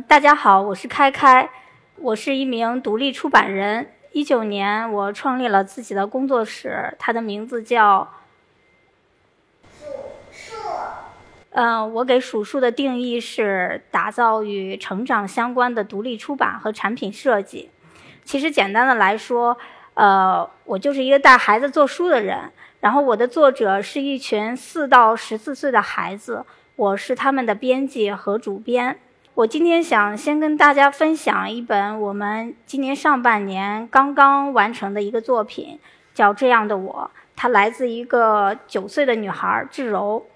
大家好，我是开开，我是一名独立出版人。一九年，我创立了自己的工作室，它的名字叫数数。嗯，我给数数的定义是打造与成长相关的独立出版和产品设计。其实简单的来说，呃，我就是一个带孩子做书的人。然后我的作者是一群四到十四岁的孩子，我是他们的编辑和主编。我今天想先跟大家分享一本我们今年上半年刚刚完成的一个作品，叫《这样的我》，它来自一个九岁的女孩智柔。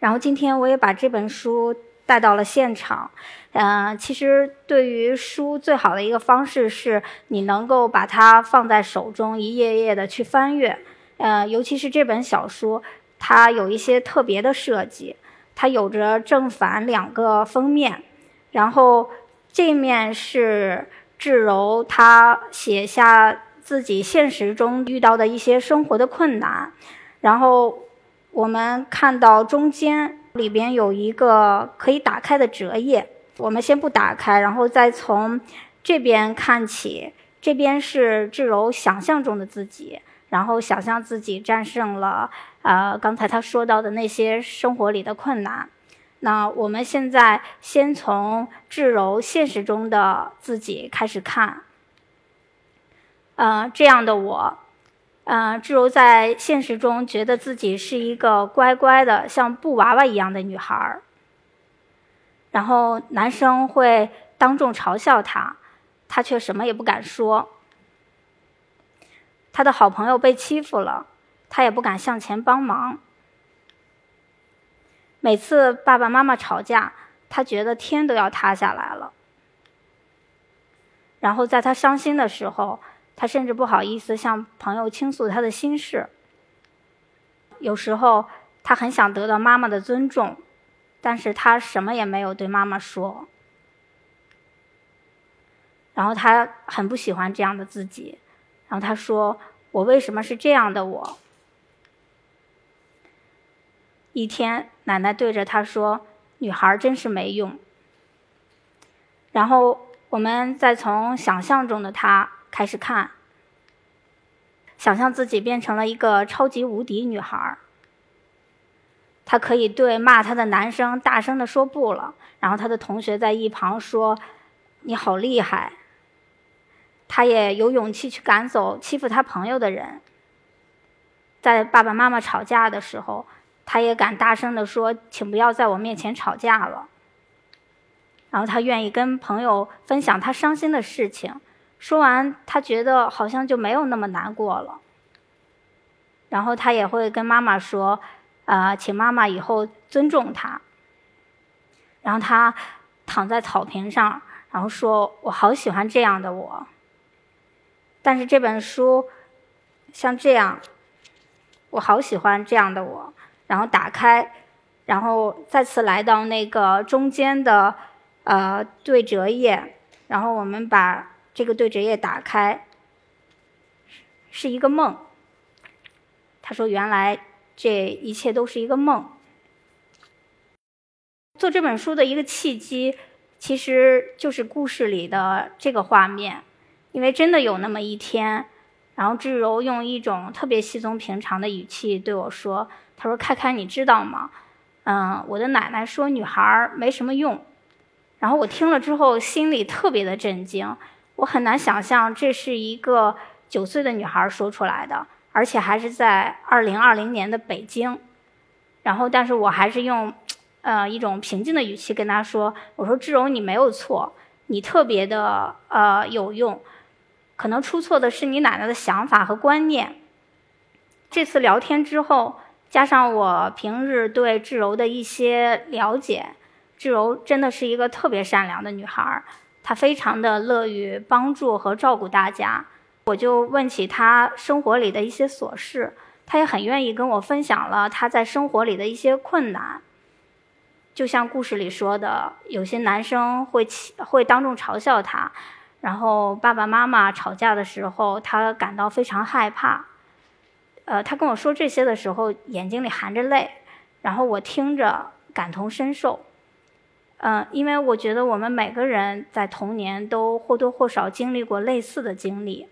然后今天我也把这本书带到了现场。嗯，其实对于书最好的一个方式是你能够把它放在手中，一页页的去翻阅。呃，尤其是这本小书，它有一些特别的设计，它有着正反两个封面，然后这面是智柔她写下自己现实中遇到的一些生活的困难，然后我们看到中间里边有一个可以打开的折页，我们先不打开，然后再从这边看起，这边是智柔想象中的自己。然后想象自己战胜了，呃，刚才他说到的那些生活里的困难。那我们现在先从智柔现实中的自己开始看。呃，这样的我，呃，智柔在现实中觉得自己是一个乖乖的像布娃娃一样的女孩儿。然后男生会当众嘲笑她，她却什么也不敢说。他的好朋友被欺负了，他也不敢向前帮忙。每次爸爸妈妈吵架，他觉得天都要塌下来了。然后在他伤心的时候，他甚至不好意思向朋友倾诉他的心事。有时候他很想得到妈妈的尊重，但是他什么也没有对妈妈说。然后他很不喜欢这样的自己。然后他说：“我为什么是这样的我？”一天，奶奶对着他说：“女孩真是没用。”然后我们再从想象中的她开始看，想象自己变成了一个超级无敌女孩。她可以对骂她的男生大声的说不了，然后她的同学在一旁说：“你好厉害。”他也有勇气去赶走欺负他朋友的人，在爸爸妈妈吵架的时候，他也敢大声的说：“请不要在我面前吵架了。”然后他愿意跟朋友分享他伤心的事情，说完他觉得好像就没有那么难过了。然后他也会跟妈妈说：“啊，请妈妈以后尊重他。”然后他躺在草坪上，然后说：“我好喜欢这样的我。”但是这本书像这样，我好喜欢这样的我。然后打开，然后再次来到那个中间的呃对折页，然后我们把这个对折页打开，是一个梦。他说：“原来这一切都是一个梦。”做这本书的一个契机，其实就是故事里的这个画面。因为真的有那么一天，然后智柔用一种特别稀松平常的语气对我说：“他说，开开，你知道吗？嗯，我的奶奶说女孩没什么用。”然后我听了之后，心里特别的震惊。我很难想象这是一个九岁的女孩说出来的，而且还是在二零二零年的北京。然后，但是我还是用呃一种平静的语气跟她说：“我说，志柔，你没有错，你特别的呃有用。”可能出错的是你奶奶的想法和观念。这次聊天之后，加上我平日对智柔的一些了解，智柔真的是一个特别善良的女孩儿，她非常的乐于帮助和照顾大家。我就问起她生活里的一些琐事，她也很愿意跟我分享了她在生活里的一些困难。就像故事里说的，有些男生会起会当众嘲笑她。然后爸爸妈妈吵架的时候，他感到非常害怕。呃，他跟我说这些的时候，眼睛里含着泪。然后我听着感同身受。嗯，因为我觉得我们每个人在童年都或多或少经历过类似的经历，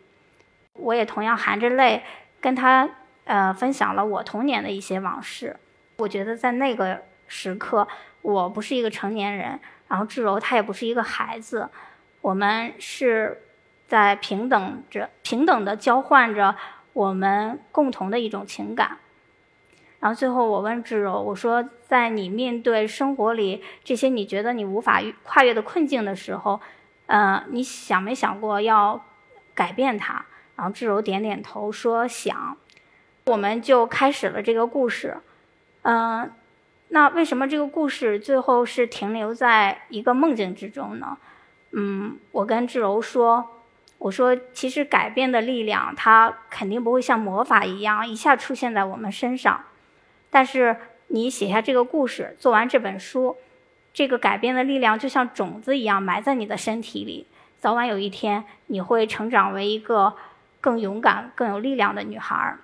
我也同样含着泪跟他呃分享了我童年的一些往事。我觉得在那个时刻，我不是一个成年人，然后志柔她也不是一个孩子，我们是在平等着、平等的交换着我们共同的一种情感。然后最后我问志柔，我说，在你面对生活里这些你觉得你无法跨越的困境的时候，呃，你想没想过要改变它？然后志柔点点头说想。我们就开始了这个故事。嗯，那为什么这个故事最后是停留在一个梦境之中呢？嗯，我跟志柔说，我说其实改变的力量它肯定不会像魔法一样一下出现在我们身上。但是你写下这个故事，做完这本书，这个改变的力量就像种子一样埋在你的身体里，早晚有一天你会成长为一个更勇敢、更有力量的女孩。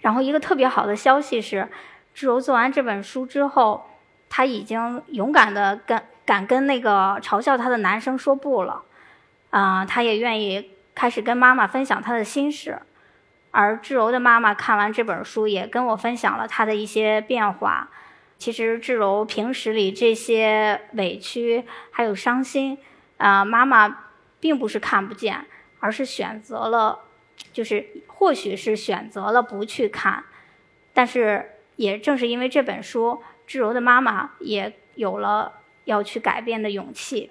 然后一个特别好的消息是，志柔做完这本书之后，她已经勇敢的跟敢跟那个嘲笑她的男生说不了，啊，她也愿意开始跟妈妈分享她的心事。而志柔的妈妈看完这本书，也跟我分享了她的一些变化。其实志柔平时里这些委屈还有伤心，啊，妈妈并不是看不见，而是选择了，就是或许是选择了不去看。但是也正是因为这本书，志柔的妈妈也有了要去改变的勇气。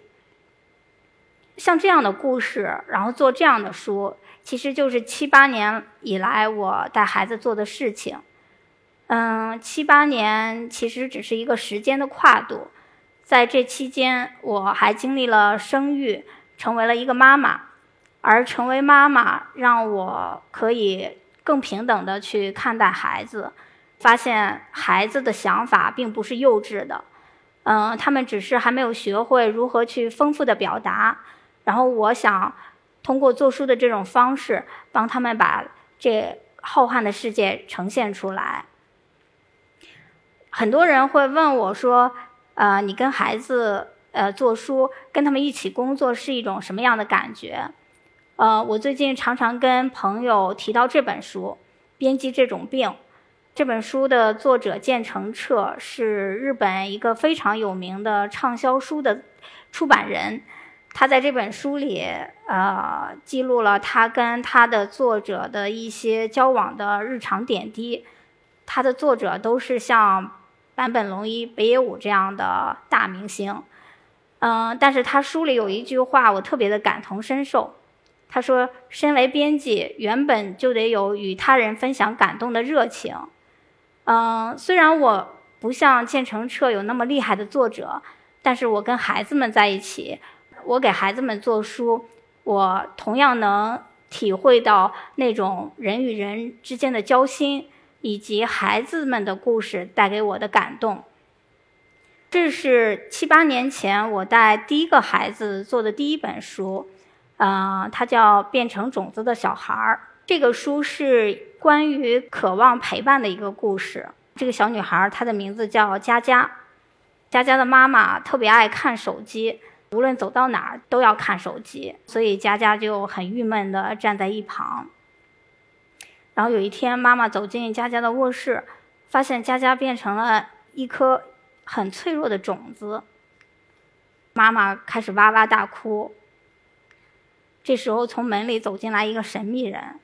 像这样的故事，然后做这样的书。其实就是七八年以来我带孩子做的事情，嗯，七八年其实只是一个时间的跨度，在这期间我还经历了生育，成为了一个妈妈，而成为妈妈让我可以更平等的去看待孩子，发现孩子的想法并不是幼稚的，嗯，他们只是还没有学会如何去丰富的表达，然后我想。通过做书的这种方式，帮他们把这浩瀚的世界呈现出来。很多人会问我说：“呃，你跟孩子呃做书，跟他们一起工作是一种什么样的感觉？”呃，我最近常常跟朋友提到这本书《编辑这种病》。这本书的作者建成彻是日本一个非常有名的畅销书的出版人。他在这本书里，呃，记录了他跟他的作者的一些交往的日常点滴。他的作者都是像坂本龙一、北野武这样的大明星，嗯，但是他书里有一句话，我特别的感同身受。他说：“身为编辑，原本就得有与他人分享感动的热情。”嗯，虽然我不像建成彻有那么厉害的作者，但是我跟孩子们在一起。我给孩子们做书，我同样能体会到那种人与人之间的交心，以及孩子们的故事带给我的感动。这是七八年前我带第一个孩子做的第一本书，呃，它叫《变成种子的小孩儿》。这个书是关于渴望陪伴的一个故事。这个小女孩她的名字叫佳佳，佳佳的妈妈特别爱看手机。无论走到哪儿都要看手机，所以佳佳就很郁闷地站在一旁。然后有一天，妈妈走进佳佳的卧室，发现佳佳变成了一颗很脆弱的种子。妈妈开始哇哇大哭。这时候，从门里走进来一个神秘人。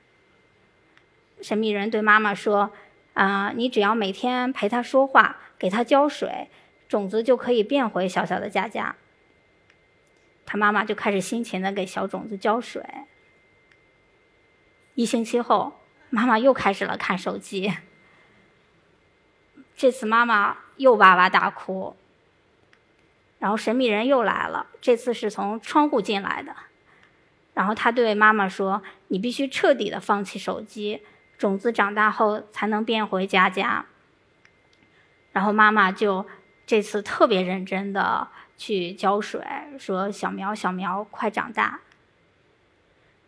神秘人对妈妈说：“啊，你只要每天陪他说话，给他浇水，种子就可以变回小小的佳佳。”他妈妈就开始辛勤的给小种子浇水。一星期后，妈妈又开始了看手机。这次妈妈又哇哇大哭。然后神秘人又来了，这次是从窗户进来的。然后他对妈妈说：“你必须彻底的放弃手机，种子长大后才能变回佳佳。”然后妈妈就这次特别认真的。去浇水，说小苗小苗快长大。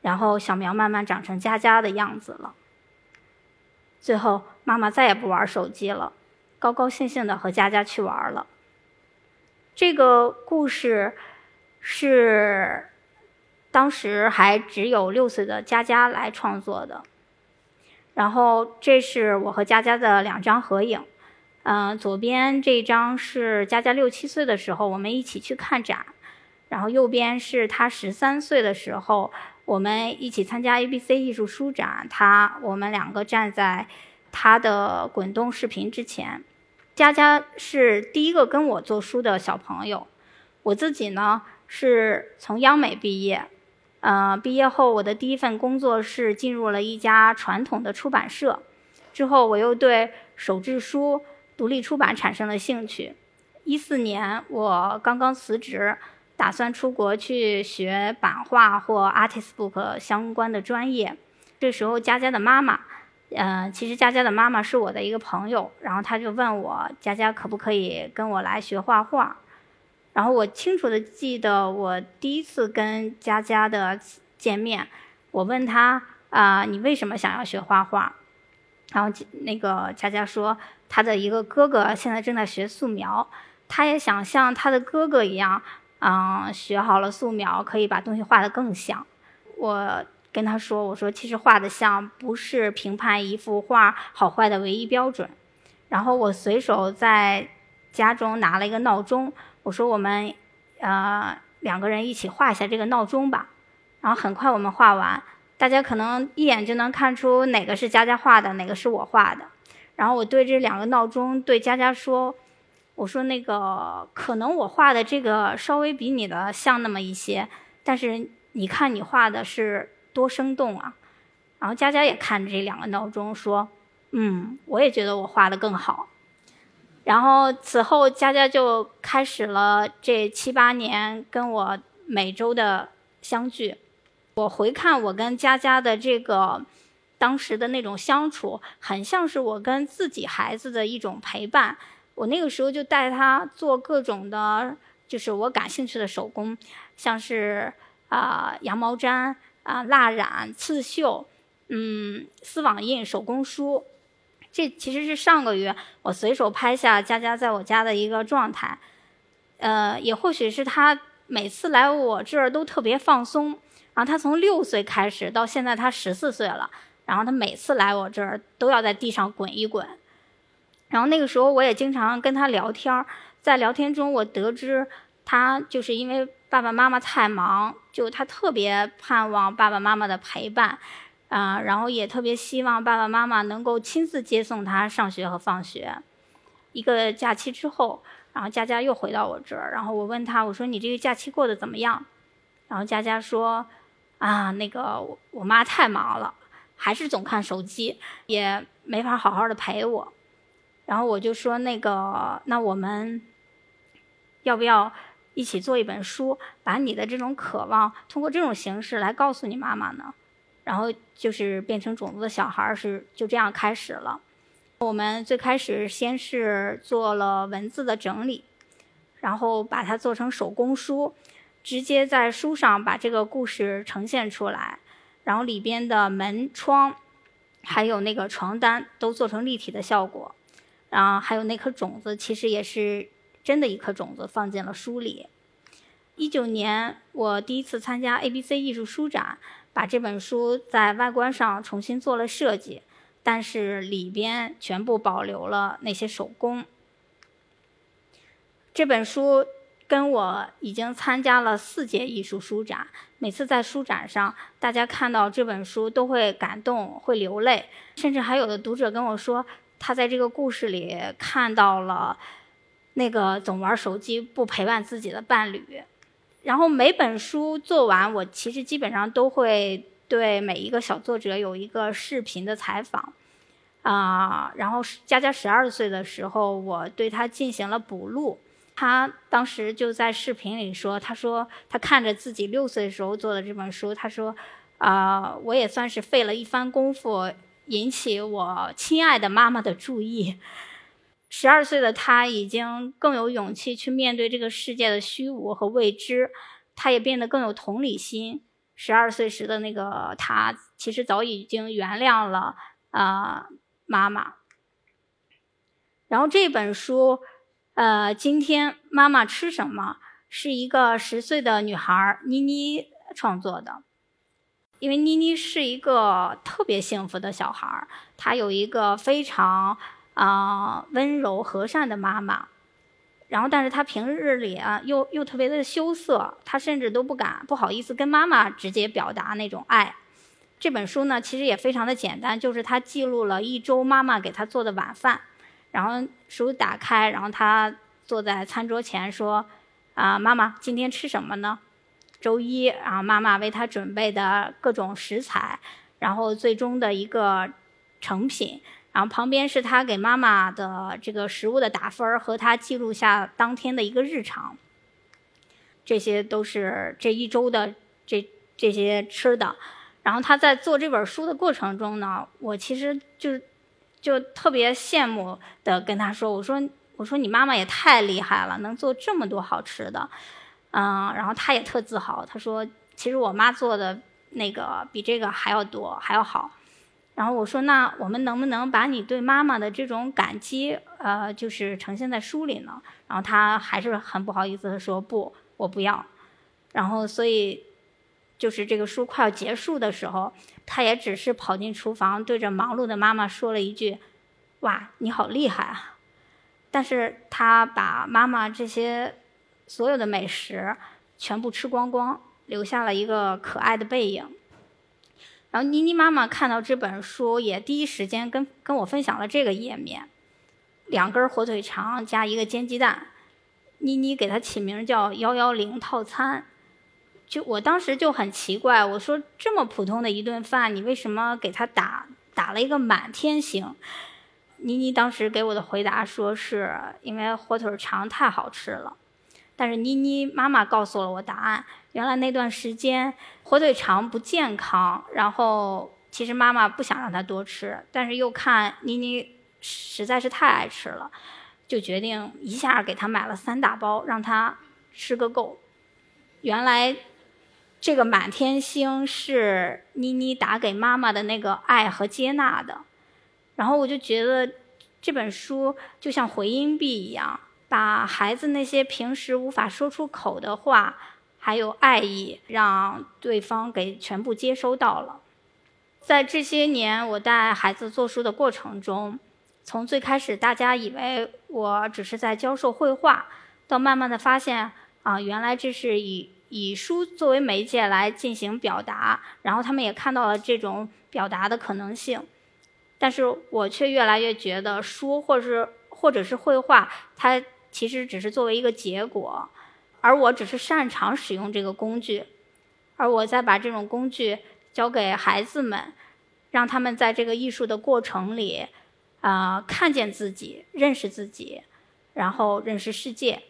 然后小苗慢慢长成佳佳的样子了。最后妈妈再也不玩手机了，高高兴兴的和佳佳去玩了。这个故事是当时还只有六岁的佳佳来创作的。然后这是我和佳佳的两张合影，嗯，左边这张是佳佳六七岁的时候，我们一起去看展，然后右边是她十三岁的时候，我们一起参加 ABC 艺术书展，她我们两个站在她的滚动视频之前。佳佳是第一个跟我做书的小朋友，我自己呢是从央美毕业。呃，毕业后我的第一份工作是进入了一家传统的出版社，之后我又对手制书、独立出版产生了兴趣。一四年我刚刚辞职，打算出国去学版画或 artist book 相关的专业。这时候佳佳的妈妈，呃，其实佳佳的妈妈是我的一个朋友，然后她就问我佳佳可不可以跟我来学画画。然后我清楚的记得，我第一次跟佳佳的见面，我问他啊，你为什么想要学画画？然后那个佳佳说，他的一个哥哥现在正在学素描，他也想像他的哥哥一样，嗯，学好了素描可以把东西画得更像。我跟他说，我说其实画的像不是评判一幅画好坏的唯一标准。然后我随手在家中拿了一个闹钟。我说我们，呃，两个人一起画一下这个闹钟吧。然后很快我们画完，大家可能一眼就能看出哪个是佳佳画的，哪个是我画的。然后我对这两个闹钟对佳佳说：“我说那个可能我画的这个稍微比你的像那么一些，但是你看你画的是多生动啊。”然后佳佳也看着这两个闹钟说：“嗯，我也觉得我画的更好。”然后此后，佳佳就开始了这七八年跟我每周的相聚。我回看我跟佳佳的这个当时的那种相处，很像是我跟自己孩子的一种陪伴。我那个时候就带他做各种的，就是我感兴趣的手工，像是啊羊毛毡啊蜡染刺绣，嗯丝网印手工书。这其实是上个月我随手拍下佳佳在我家的一个状态，呃，也或许是他每次来我这儿都特别放松。然后他从六岁开始到现在他十四岁了，然后他每次来我这儿都要在地上滚一滚。然后那个时候我也经常跟他聊天，在聊天中我得知他就是因为爸爸妈妈太忙，就他特别盼望爸爸妈妈的陪伴。啊，然后也特别希望爸爸妈妈能够亲自接送他上学和放学。一个假期之后，然后佳佳又回到我这儿，然后我问他，我说你这个假期过得怎么样？然后佳佳说，啊，那个我我妈太忙了，还是总看手机，也没法好好的陪我。然后我就说，那个那我们要不要一起做一本书，把你的这种渴望通过这种形式来告诉你妈妈呢？然后就是变成种子的小孩儿是就这样开始了。我们最开始先是做了文字的整理，然后把它做成手工书，直接在书上把这个故事呈现出来。然后里边的门窗，还有那个床单都做成立体的效果。然后还有那颗种子，其实也是真的一颗种子放进了书里。一九年我第一次参加 ABC 艺术书展。把这本书在外观上重新做了设计，但是里边全部保留了那些手工。这本书跟我已经参加了四届艺术书展，每次在书展上，大家看到这本书都会感动、会流泪，甚至还有的读者跟我说，他在这个故事里看到了那个总玩手机不陪伴自己的伴侣。然后每本书做完，我其实基本上都会对每一个小作者有一个视频的采访，啊，然后佳佳十二岁的时候，我对他进行了补录，他当时就在视频里说，他说他看着自己六岁的时候做的这本书，他说，啊，我也算是费了一番功夫，引起我亲爱的妈妈的注意。十二岁的他已经更有勇气去面对这个世界的虚无和未知，他也变得更有同理心。十二岁时的那个他，其实早已经原谅了啊妈妈。然后这本书，呃，今天妈妈吃什么？是一个十岁的女孩妮妮创作的。因为妮妮是一个特别幸福的小孩她有一个非常啊温柔和善的妈妈。然后，但是她平日里啊又又特别的羞涩，她甚至都不敢不好意思跟妈妈直接表达那种爱。这本书呢，其实也非常的简单，就是她记录了一周妈妈给她做的晚饭。然后书打开，然后她坐在餐桌前说：“啊，妈妈，今天吃什么呢？”周一，然后妈妈为她准备的各种食材，然后最终的一个成品。然后旁边是他给妈妈的这个食物的打分和他记录下当天的一个日常。这些都是这一周的这这些吃的。然后他在做这本书的过程中呢，我其实就就特别羡慕的跟他说：“我说我说你妈妈也太厉害了，能做这么多好吃的。”嗯，然后他也特自豪，他说：“其实我妈做的那个比这个还要多，还要好。”然后我说：“那我们能不能把你对妈妈的这种感激，呃，就是呈现在书里呢？”然后他还是很不好意思的说：“不，我不要。”然后所以，就是这个书快要结束的时候，他也只是跑进厨房，对着忙碌的妈妈说了一句：“哇，你好厉害啊！”但是他把妈妈这些所有的美食全部吃光光，留下了一个可爱的背影。然后妮妮妈妈看到这本书，也第一时间跟跟我分享了这个页面：两根火腿肠加一个煎鸡蛋。妮妮给它起名叫“幺幺零套餐”。就我当时就很奇怪，我说这么普通的一顿饭，你为什么给它打打了一个满天星？妮妮当时给我的回答说，是因为火腿肠太好吃了。但是妮妮妈妈告诉了我答案。原来那段时间火腿肠不健康，然后其实妈妈不想让她多吃，但是又看妮妮实在是太爱吃了，就决定一下给她买了三大包，让她吃个够。原来这个满天星是妮妮打给妈妈的那个爱和接纳的，然后我就觉得这本书就像回音壁一样。把孩子那些平时无法说出口的话，还有爱意，让对方给全部接收到了。在这些年我带孩子做书的过程中，从最开始大家以为我只是在教授绘画，到慢慢的发现啊，原来这是以以书作为媒介来进行表达，然后他们也看到了这种表达的可能性。但是我却越来越觉得书，或是或者是绘画，它。其实只是作为一个结果，而我只是擅长使用这个工具，而我再把这种工具交给孩子们，让他们在这个艺术的过程里，啊，看见自己，认识自己，然后认识世界。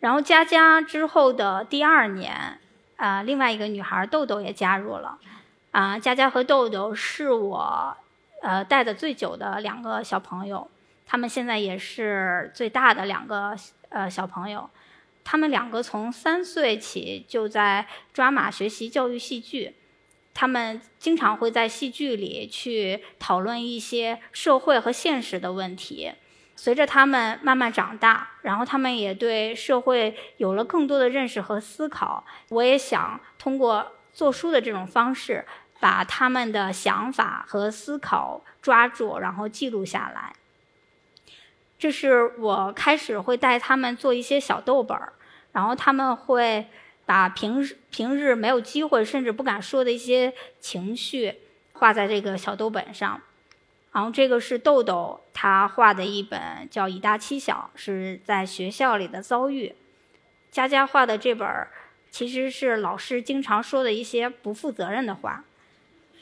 然后佳佳之后的第二年，啊，另外一个女孩豆豆也加入了，啊，佳佳和豆豆是我，呃，带的最久的两个小朋友。他们现在也是最大的两个呃小朋友，他们两个从三岁起就在抓马学习教育戏剧，他们经常会在戏剧里去讨论一些社会和现实的问题。随着他们慢慢长大，然后他们也对社会有了更多的认识和思考。我也想通过做书的这种方式，把他们的想法和思考抓住，然后记录下来。这是我开始会带他们做一些小豆本儿，然后他们会把平日平日没有机会甚至不敢说的一些情绪画在这个小豆本上。然后这个是豆豆他画的一本叫《以大欺小》，是在学校里的遭遇。佳佳画的这本其实是老师经常说的一些不负责任的话，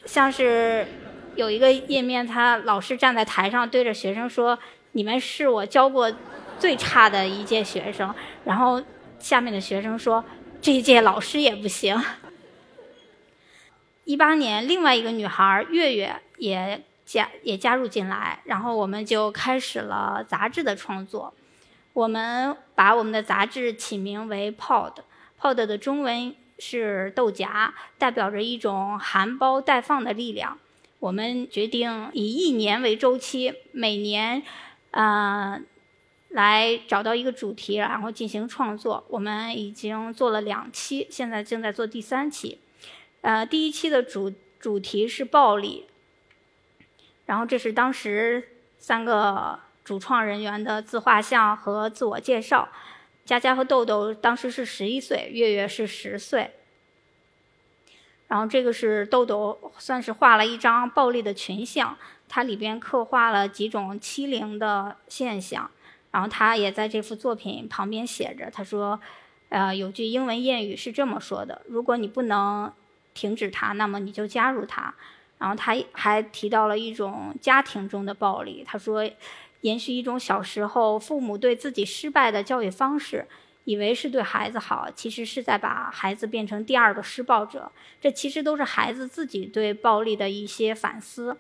像是有一个页面，他老师站在台上对着学生说。你们是我教过最差的一届学生，然后下面的学生说这一届老师也不行。一八年，另外一个女孩月月也加也加入进来，然后我们就开始了杂志的创作。我们把我们的杂志起名为 Pod，Pod 的中文是豆荚，代表着一种含苞待放的力量。我们决定以一年为周期，每年。呃，来找到一个主题，然后进行创作。我们已经做了两期，现在正在做第三期。呃，第一期的主主题是暴力，然后这是当时三个主创人员的自画像和自我介绍。佳佳和豆豆当时是十一岁，月月是十岁。然后这个是豆豆，算是画了一张暴力的群像，它里边刻画了几种欺凌的现象。然后他也在这幅作品旁边写着，他说：“呃，有句英文谚语是这么说的：如果你不能停止它，那么你就加入它。”然后他还提到了一种家庭中的暴力，他说：“延续一种小时候父母对自己失败的教育方式。”以为是对孩子好，其实是在把孩子变成第二个施暴者。这其实都是孩子自己对暴力的一些反思。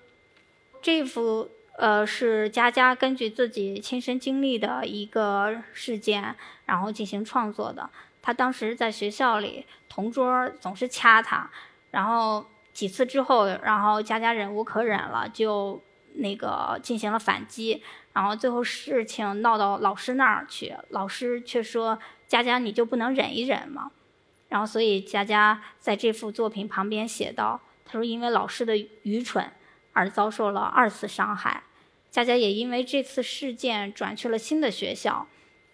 这幅呃是佳佳根据自己亲身经历的一个事件，然后进行创作的。他当时在学校里，同桌总是掐他，然后几次之后，然后佳佳忍无可忍了，就那个进行了反击。然后最后事情闹到老师那儿去，老师却说。佳佳，你就不能忍一忍吗？然后，所以佳佳在这幅作品旁边写道：“他说，因为老师的愚蠢而遭受了二次伤害。佳佳也因为这次事件转去了新的学校，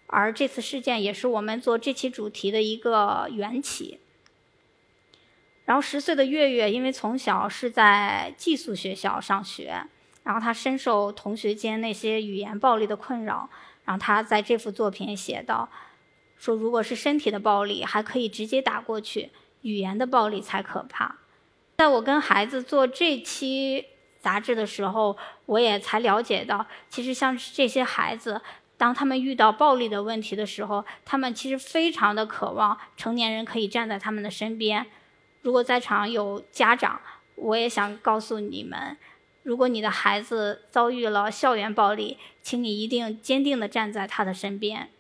而这次事件也是我们做这期主题的一个缘起。然后，十岁的月月因为从小是在寄宿学校上学，然后他深受同学间那些语言暴力的困扰。然后，他在这幅作品写道。”说，如果是身体的暴力，还可以直接打过去；语言的暴力才可怕。在我跟孩子做这期杂志的时候，我也才了解到，其实像这些孩子，当他们遇到暴力的问题的时候，他们其实非常的渴望成年人可以站在他们的身边。如果在场有家长，我也想告诉你们：如果你的孩子遭遇了校园暴力，请你一定坚定地站在他的身边。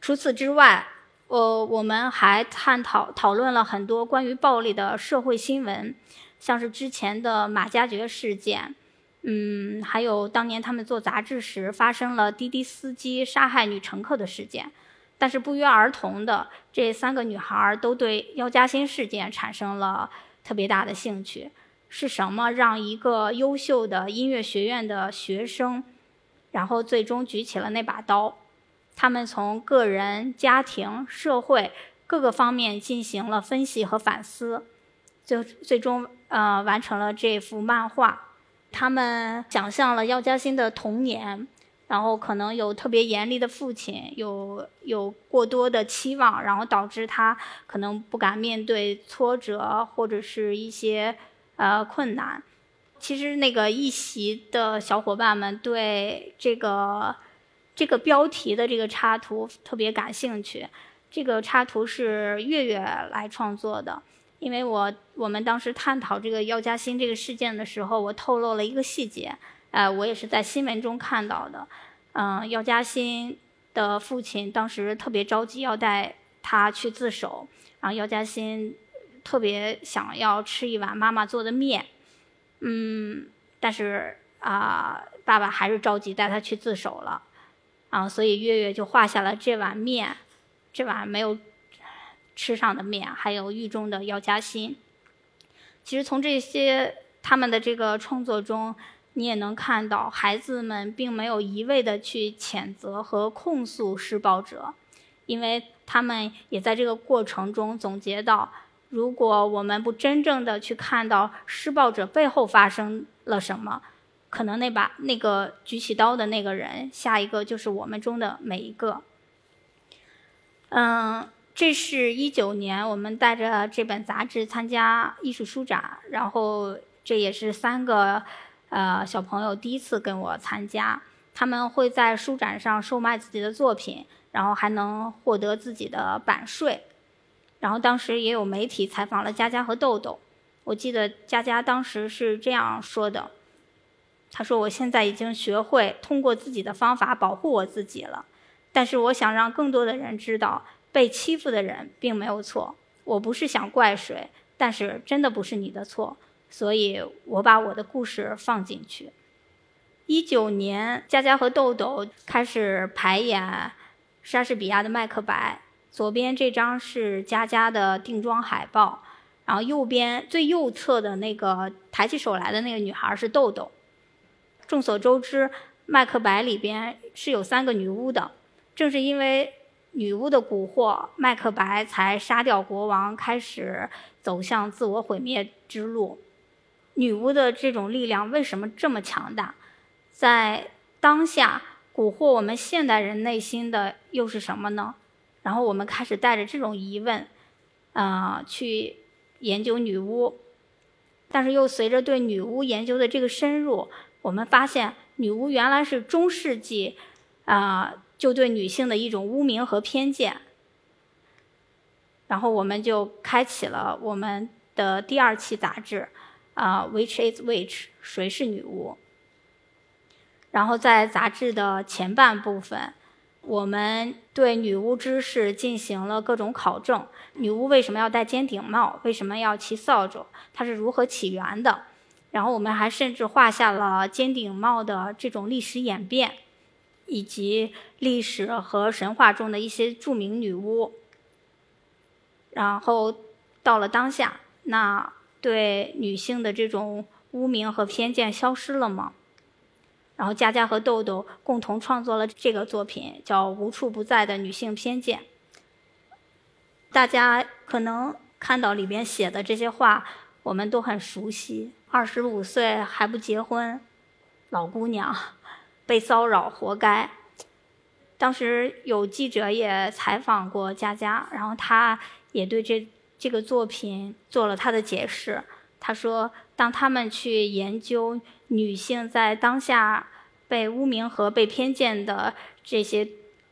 除此之外，呃，我们还探讨讨论了很多关于暴力的社会新闻，像是之前的马加爵事件，嗯，还有当年他们做杂志时发生了滴滴司机杀害女乘客的事件。但是不约而同的，这三个女孩儿都对姚嘉欣事件产生了特别大的兴趣。是什么让一个优秀的音乐学院的学生，然后最终举起了那把刀？他们从个人、家庭、社会各个方面进行了分析和反思，最最终呃完成了这幅漫画。他们想象了姚嘉欣的童年，然后可能有特别严厉的父亲，有有过多的期望，然后导致他可能不敢面对挫折或者是一些呃困难。其实那个一席的小伙伴们对这个。这个标题的这个插图特别感兴趣，这个插图是月月来创作的。因为我我们当时探讨这个姚嘉欣这个事件的时候，我透露了一个细节，呃，我也是在新闻中看到的。嗯，姚嘉欣的父亲当时特别着急要带他去自首，然后姚嘉欣特别想要吃一碗妈妈做的面，嗯，但是啊，爸爸还是着急带他去自首了。啊，所以月月就画下了这碗面，这碗没有吃上的面，还有狱中的姚嘉欣。其实从这些他们的这个创作中，你也能看到，孩子们并没有一味的去谴责和控诉施暴者，因为他们也在这个过程中总结到，如果我们不真正的去看到施暴者背后发生了什么。可能那把那个举起刀的那个人，下一个就是我们中的每一个。嗯，这是一九年我们带着这本杂志参加艺术书展，然后这也是三个呃小朋友第一次跟我参加。他们会在书展上售卖自己的作品，然后还能获得自己的版税。然后当时也有媒体采访了佳佳和豆豆，我记得佳佳当时是这样说的。他说：“我现在已经学会通过自己的方法保护我自己了，但是我想让更多的人知道，被欺负的人并没有错。我不是想怪谁，但是真的不是你的错，所以我把我的故事放进去。”一九年，佳佳和豆豆开始排演莎士比亚的《麦克白》。左边这张是佳佳的定妆海报，然后右边最右侧的那个抬起手来的那个女孩是豆豆。众所周知，《麦克白》里边是有三个女巫的，正是因为女巫的蛊惑，麦克白才杀掉国王，开始走向自我毁灭之路。女巫的这种力量为什么这么强大？在当下蛊惑我们现代人内心的又是什么呢？然后我们开始带着这种疑问，啊，去研究女巫，但是又随着对女巫研究的这个深入，我们发现女巫原来是中世纪，啊，就对女性的一种污名和偏见。然后我们就开启了我们的第二期杂志，啊，Which is Which？谁是女巫？然后在杂志的前半部分。我们对女巫知识进行了各种考证：女巫为什么要戴尖顶帽？为什么要骑扫帚？它是如何起源的？然后我们还甚至画下了尖顶帽的这种历史演变，以及历史和神话中的一些著名女巫。然后到了当下，那对女性的这种污名和偏见消失了吗？然后佳佳和豆豆共同创作了这个作品，叫《无处不在的女性偏见》。大家可能看到里边写的这些话，我们都很熟悉。二十五岁还不结婚，老姑娘被骚扰活该。当时有记者也采访过佳佳，然后她也对这这个作品做了她的解释。她说，当他们去研究女性在当下。被污名和被偏见的这些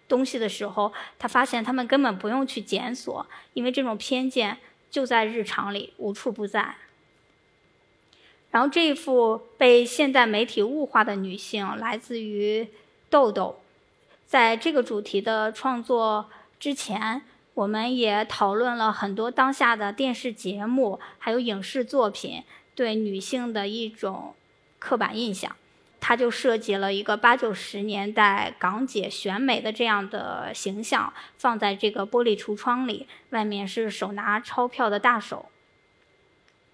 东西的时候，他发现他们根本不用去检索，因为这种偏见就在日常里无处不在。然后这一幅被现代媒体物化的女性来自于豆豆。在这个主题的创作之前，我们也讨论了很多当下的电视节目还有影视作品对女性的一种刻板印象。他就设计了一个八九十年代港姐选美的这样的形象，放在这个玻璃橱窗里，外面是手拿钞票的大手。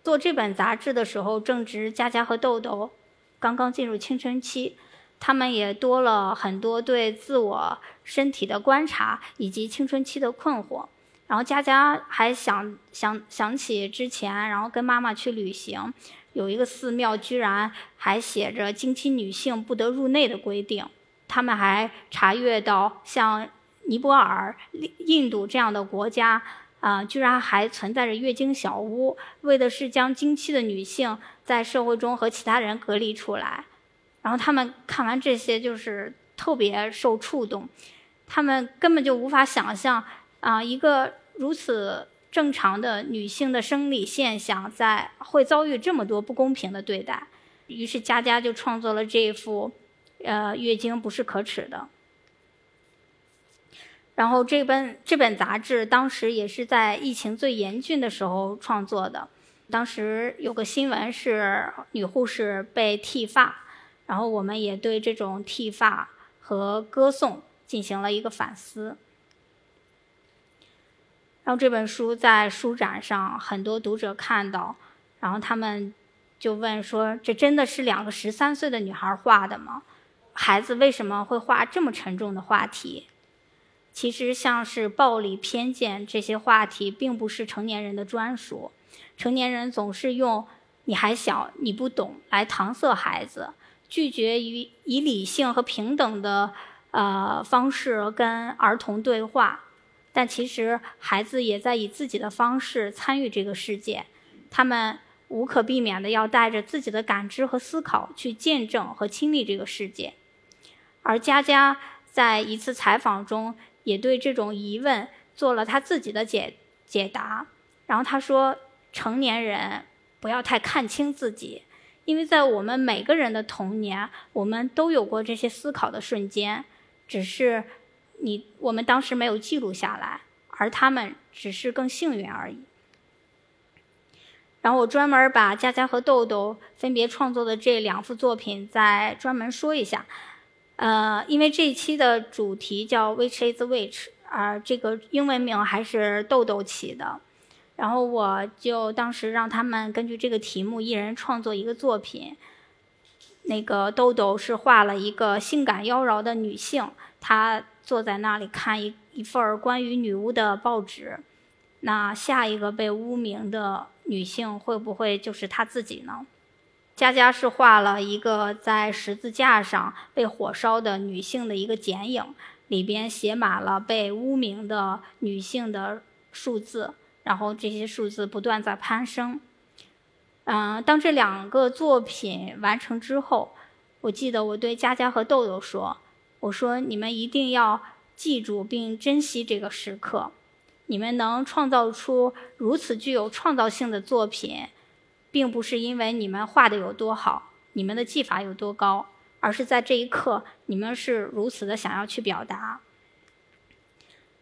做这本杂志的时候，正值佳佳和豆豆刚刚进入青春期，他们也多了很多对自我身体的观察以及青春期的困惑。然后佳佳还想想想起之前，然后跟妈妈去旅行。有一个寺庙居然还写着经期女性不得入内的规定，他们还查阅到像尼泊尔、印度这样的国家，啊，居然还存在着月经小屋，为的是将经期的女性在社会中和其他人隔离出来。然后他们看完这些，就是特别受触动，他们根本就无法想象啊，一个如此。正常的女性的生理现象在会遭遇这么多不公平的对待，于是佳佳就创作了这一幅，呃，月经不是可耻的。然后这本这本杂志当时也是在疫情最严峻的时候创作的，当时有个新闻是女护士被剃发，然后我们也对这种剃发和歌颂进行了一个反思。然后这本书在书展上，很多读者看到，然后他们就问说：“这真的是两个十三岁的女孩画的吗？孩子为什么会画这么沉重的话题？”其实，像是暴力、偏见这些话题，并不是成年人的专属。成年人总是用“你还小，你不懂”来搪塞孩子，拒绝于以理性和平等的呃方式跟儿童对话。但其实，孩子也在以自己的方式参与这个世界，他们无可避免的要带着自己的感知和思考去见证和亲历这个世界。而佳佳在一次采访中也对这种疑问做了他自己的解解答。然后他说：“成年人不要太看清自己，因为在我们每个人的童年，我们都有过这些思考的瞬间，只是。”你我们当时没有记录下来，而他们只是更幸运而已。然后我专门把佳佳和豆豆分别创作的这两幅作品再专门说一下。呃，因为这一期的主题叫 Which is Which，啊，这个英文名还是豆豆起的。然后我就当时让他们根据这个题目，一人创作一个作品。那个豆豆是画了一个性感妖娆的女性，她坐在那里看一一份关于女巫的报纸。那下一个被污名的女性会不会就是她自己呢？佳佳是画了一个在十字架上被火烧的女性的一个剪影，里边写满了被污名的女性的数字，然后这些数字不断在攀升。嗯，当这两个作品完成之后，我记得我对佳佳和豆豆说：“我说你们一定要记住并珍惜这个时刻，你们能创造出如此具有创造性的作品。”并不是因为你们画的有多好，你们的技法有多高，而是在这一刻，你们是如此的想要去表达。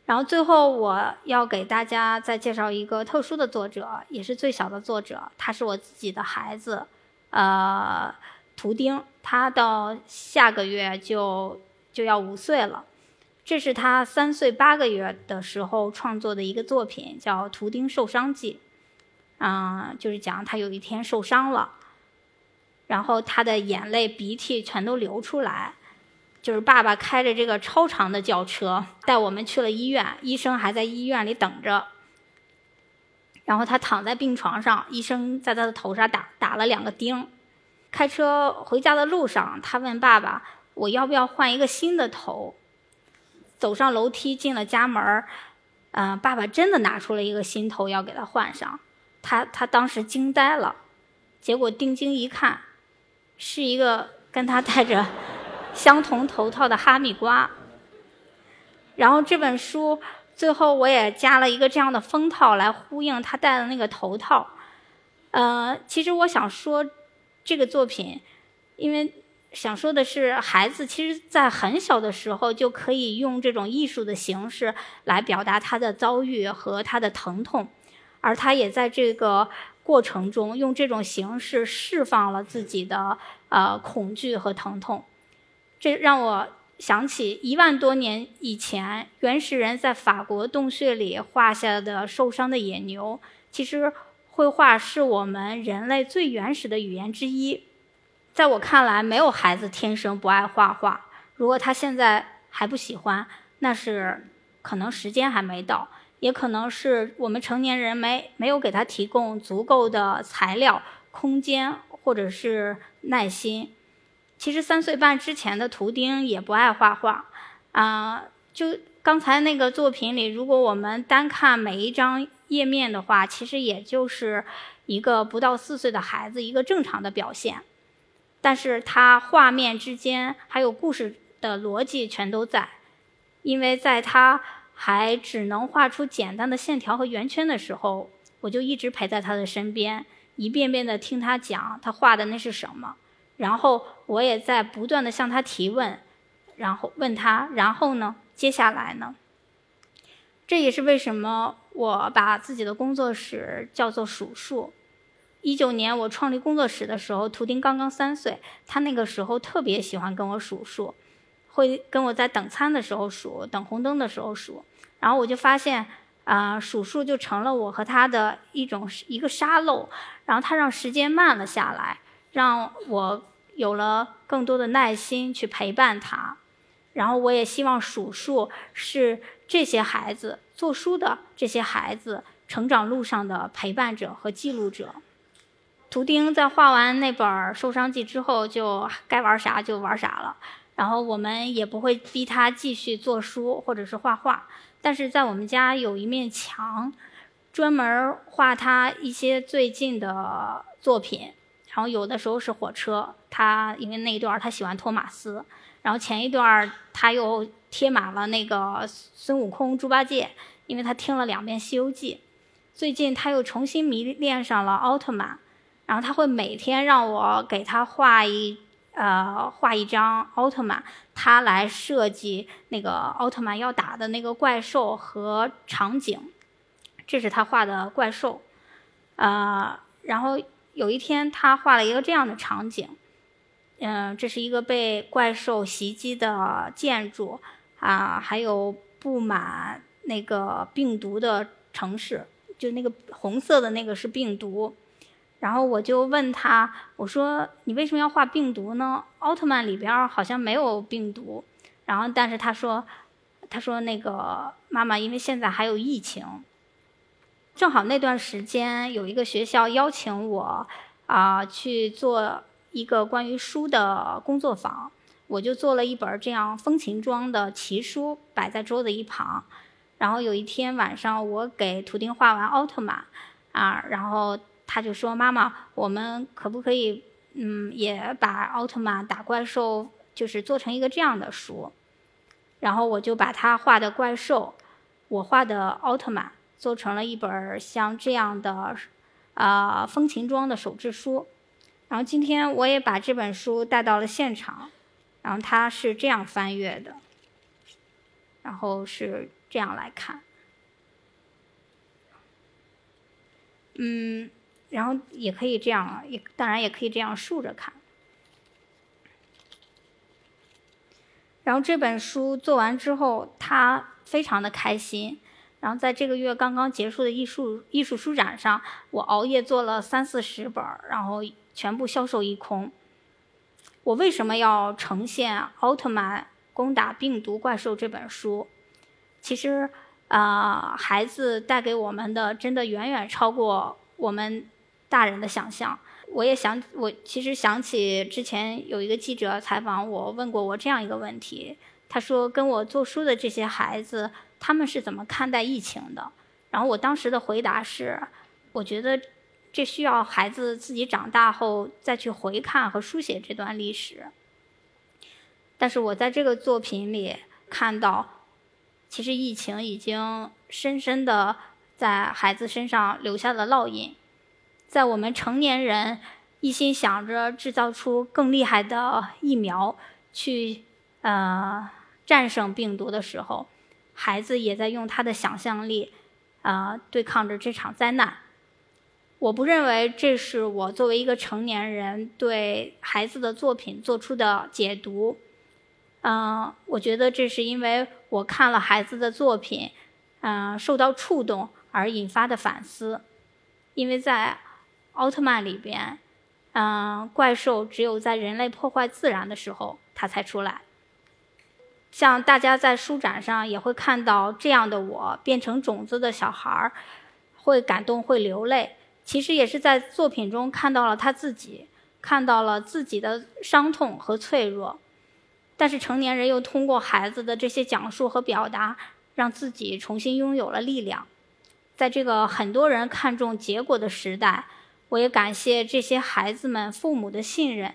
然后最后，我要给大家再介绍一个特殊的作者，也是最小的作者，他是我自己的孩子，呃，图钉，他到下个月就就要五岁了。这是他三岁八个月的时候创作的一个作品，叫《图钉受伤记》。嗯，就是讲他有一天受伤了，然后他的眼泪、鼻涕全都流出来，就是爸爸开着这个超长的轿车带我们去了医院，医生还在医院里等着。然后他躺在病床上，医生在他的头上打打了两个钉。开车回家的路上，他问爸爸：“我要不要换一个新的头？”走上楼梯进了家门嗯，爸爸真的拿出了一个新头要给他换上。他他当时惊呆了，结果定睛一看，是一个跟他戴着相同头套的哈密瓜。然后这本书最后我也加了一个这样的封套来呼应他戴的那个头套。呃，其实我想说这个作品，因为想说的是，孩子其实在很小的时候就可以用这种艺术的形式来表达他的遭遇和他的疼痛。而他也在这个过程中用这种形式释放了自己的呃恐惧和疼痛，这让我想起一万多年以前原始人在法国洞穴里画下的受伤的野牛。其实，绘画是我们人类最原始的语言之一。在我看来，没有孩子天生不爱画画。如果他现在还不喜欢，那是可能时间还没到。也可能是我们成年人没没有给他提供足够的材料、空间，或者是耐心。其实三岁半之前的图钉也不爱画画，啊，就刚才那个作品里，如果我们单看每一张页面的话，其实也就是一个不到四岁的孩子一个正常的表现。但是他画面之间还有故事的逻辑全都在，因为在他。还只能画出简单的线条和圆圈的时候，我就一直陪在他的身边，一遍遍地听他讲他画的那是什么，然后我也在不断地向他提问，然后问他，然后呢，接下来呢？这也是为什么我把自己的工作室叫做数数。一九年我创立工作室的时候，图钉刚刚三岁，他那个时候特别喜欢跟我数数。会跟我在等餐的时候数，等红灯的时候数，然后我就发现，啊，数数就成了我和他的一种一个沙漏，然后他让时间慢了下来，让我有了更多的耐心去陪伴他，然后我也希望数数是这些孩子做书的这些孩子成长路上的陪伴者和记录者。图钉在画完那本《受伤记》之后，就该玩啥就玩啥了。然后我们也不会逼他继续做书或者是画画，但是在我们家有一面墙，专门画他一些最近的作品。然后有的时候是火车，他因为那一段他喜欢托马斯。然后前一段他又贴满了那个孙悟空、猪八戒，因为他听了两遍《西游记》。最近他又重新迷恋上了奥特曼，然后他会每天让我给他画一。呃，画一张奥特曼，他来设计那个奥特曼要打的那个怪兽和场景，这是他画的怪兽。呃，然后有一天，他画了一个这样的场景，嗯，这是一个被怪兽袭击的建筑啊，还有布满那个病毒的城市，就那个红色的那个是病毒。然后我就问他，我说你为什么要画病毒呢？奥特曼里边好像没有病毒。然后，但是他说，他说那个妈妈，因为现在还有疫情，正好那段时间有一个学校邀请我啊去做一个关于书的工作坊，我就做了一本这样风情装的奇书摆在桌子一旁。然后有一天晚上，我给图钉画完奥特曼啊，然后。他就说：“妈妈，我们可不可以，嗯，也把奥特曼打怪兽，就是做成一个这样的书？”然后我就把他画的怪兽，我画的奥特曼，做成了一本像这样的，啊，风情装的手制书。然后今天我也把这本书带到了现场，然后它是这样翻阅的，然后是这样来看，嗯。然后也可以这样，也当然也可以这样竖着看。然后这本书做完之后，他非常的开心。然后在这个月刚刚结束的艺术艺术书展上，我熬夜做了三四十本，然后全部销售一空。我为什么要呈现《奥特曼攻打病毒怪兽》这本书？其实啊，孩子带给我们的真的远远超过我们。大人的想象，我也想，我其实想起之前有一个记者采访我，问过我这样一个问题。他说：“跟我做书的这些孩子，他们是怎么看待疫情的？”然后我当时的回答是：“我觉得这需要孩子自己长大后再去回看和书写这段历史。”但是我在这个作品里看到，其实疫情已经深深的在孩子身上留下了烙印。在我们成年人一心想着制造出更厉害的疫苗去呃战胜病毒的时候，孩子也在用他的想象力啊对抗着这场灾难。我不认为这是我作为一个成年人对孩子的作品做出的解读。嗯，我觉得这是因为我看了孩子的作品，嗯，受到触动而引发的反思，因为在。奥特曼里边，嗯，怪兽只有在人类破坏自然的时候，它才出来。像大家在书展上也会看到这样的我变成种子的小孩儿，会感动，会流泪。其实也是在作品中看到了他自己，看到了自己的伤痛和脆弱。但是成年人又通过孩子的这些讲述和表达，让自己重新拥有了力量。在这个很多人看重结果的时代。我也感谢这些孩子们父母的信任，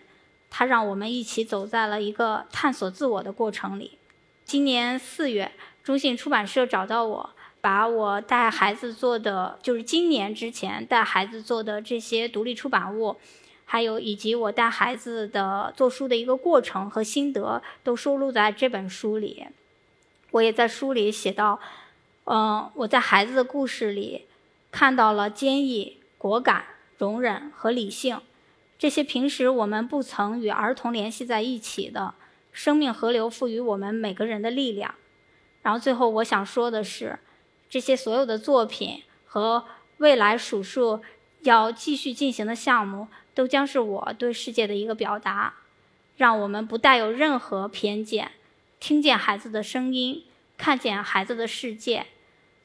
他让我们一起走在了一个探索自我的过程里。今年四月，中信出版社找到我，把我带孩子做的，就是今年之前带孩子做的这些独立出版物，还有以及我带孩子的做书的一个过程和心得，都收录在这本书里。我也在书里写到，嗯，我在孩子的故事里看到了坚毅、果敢。容忍和理性，这些平时我们不曾与儿童联系在一起的生命河流，赋予我们每个人的力量。然后最后我想说的是，这些所有的作品和未来数数要继续进行的项目，都将是我对世界的一个表达。让我们不带有任何偏见，听见孩子的声音，看见孩子的世界，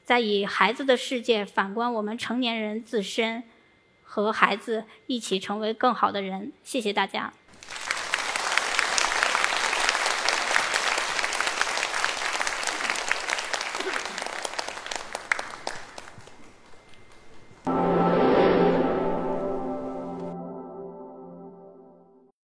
再以孩子的世界反观我们成年人自身。和孩子一起成为更好的人。谢谢大家。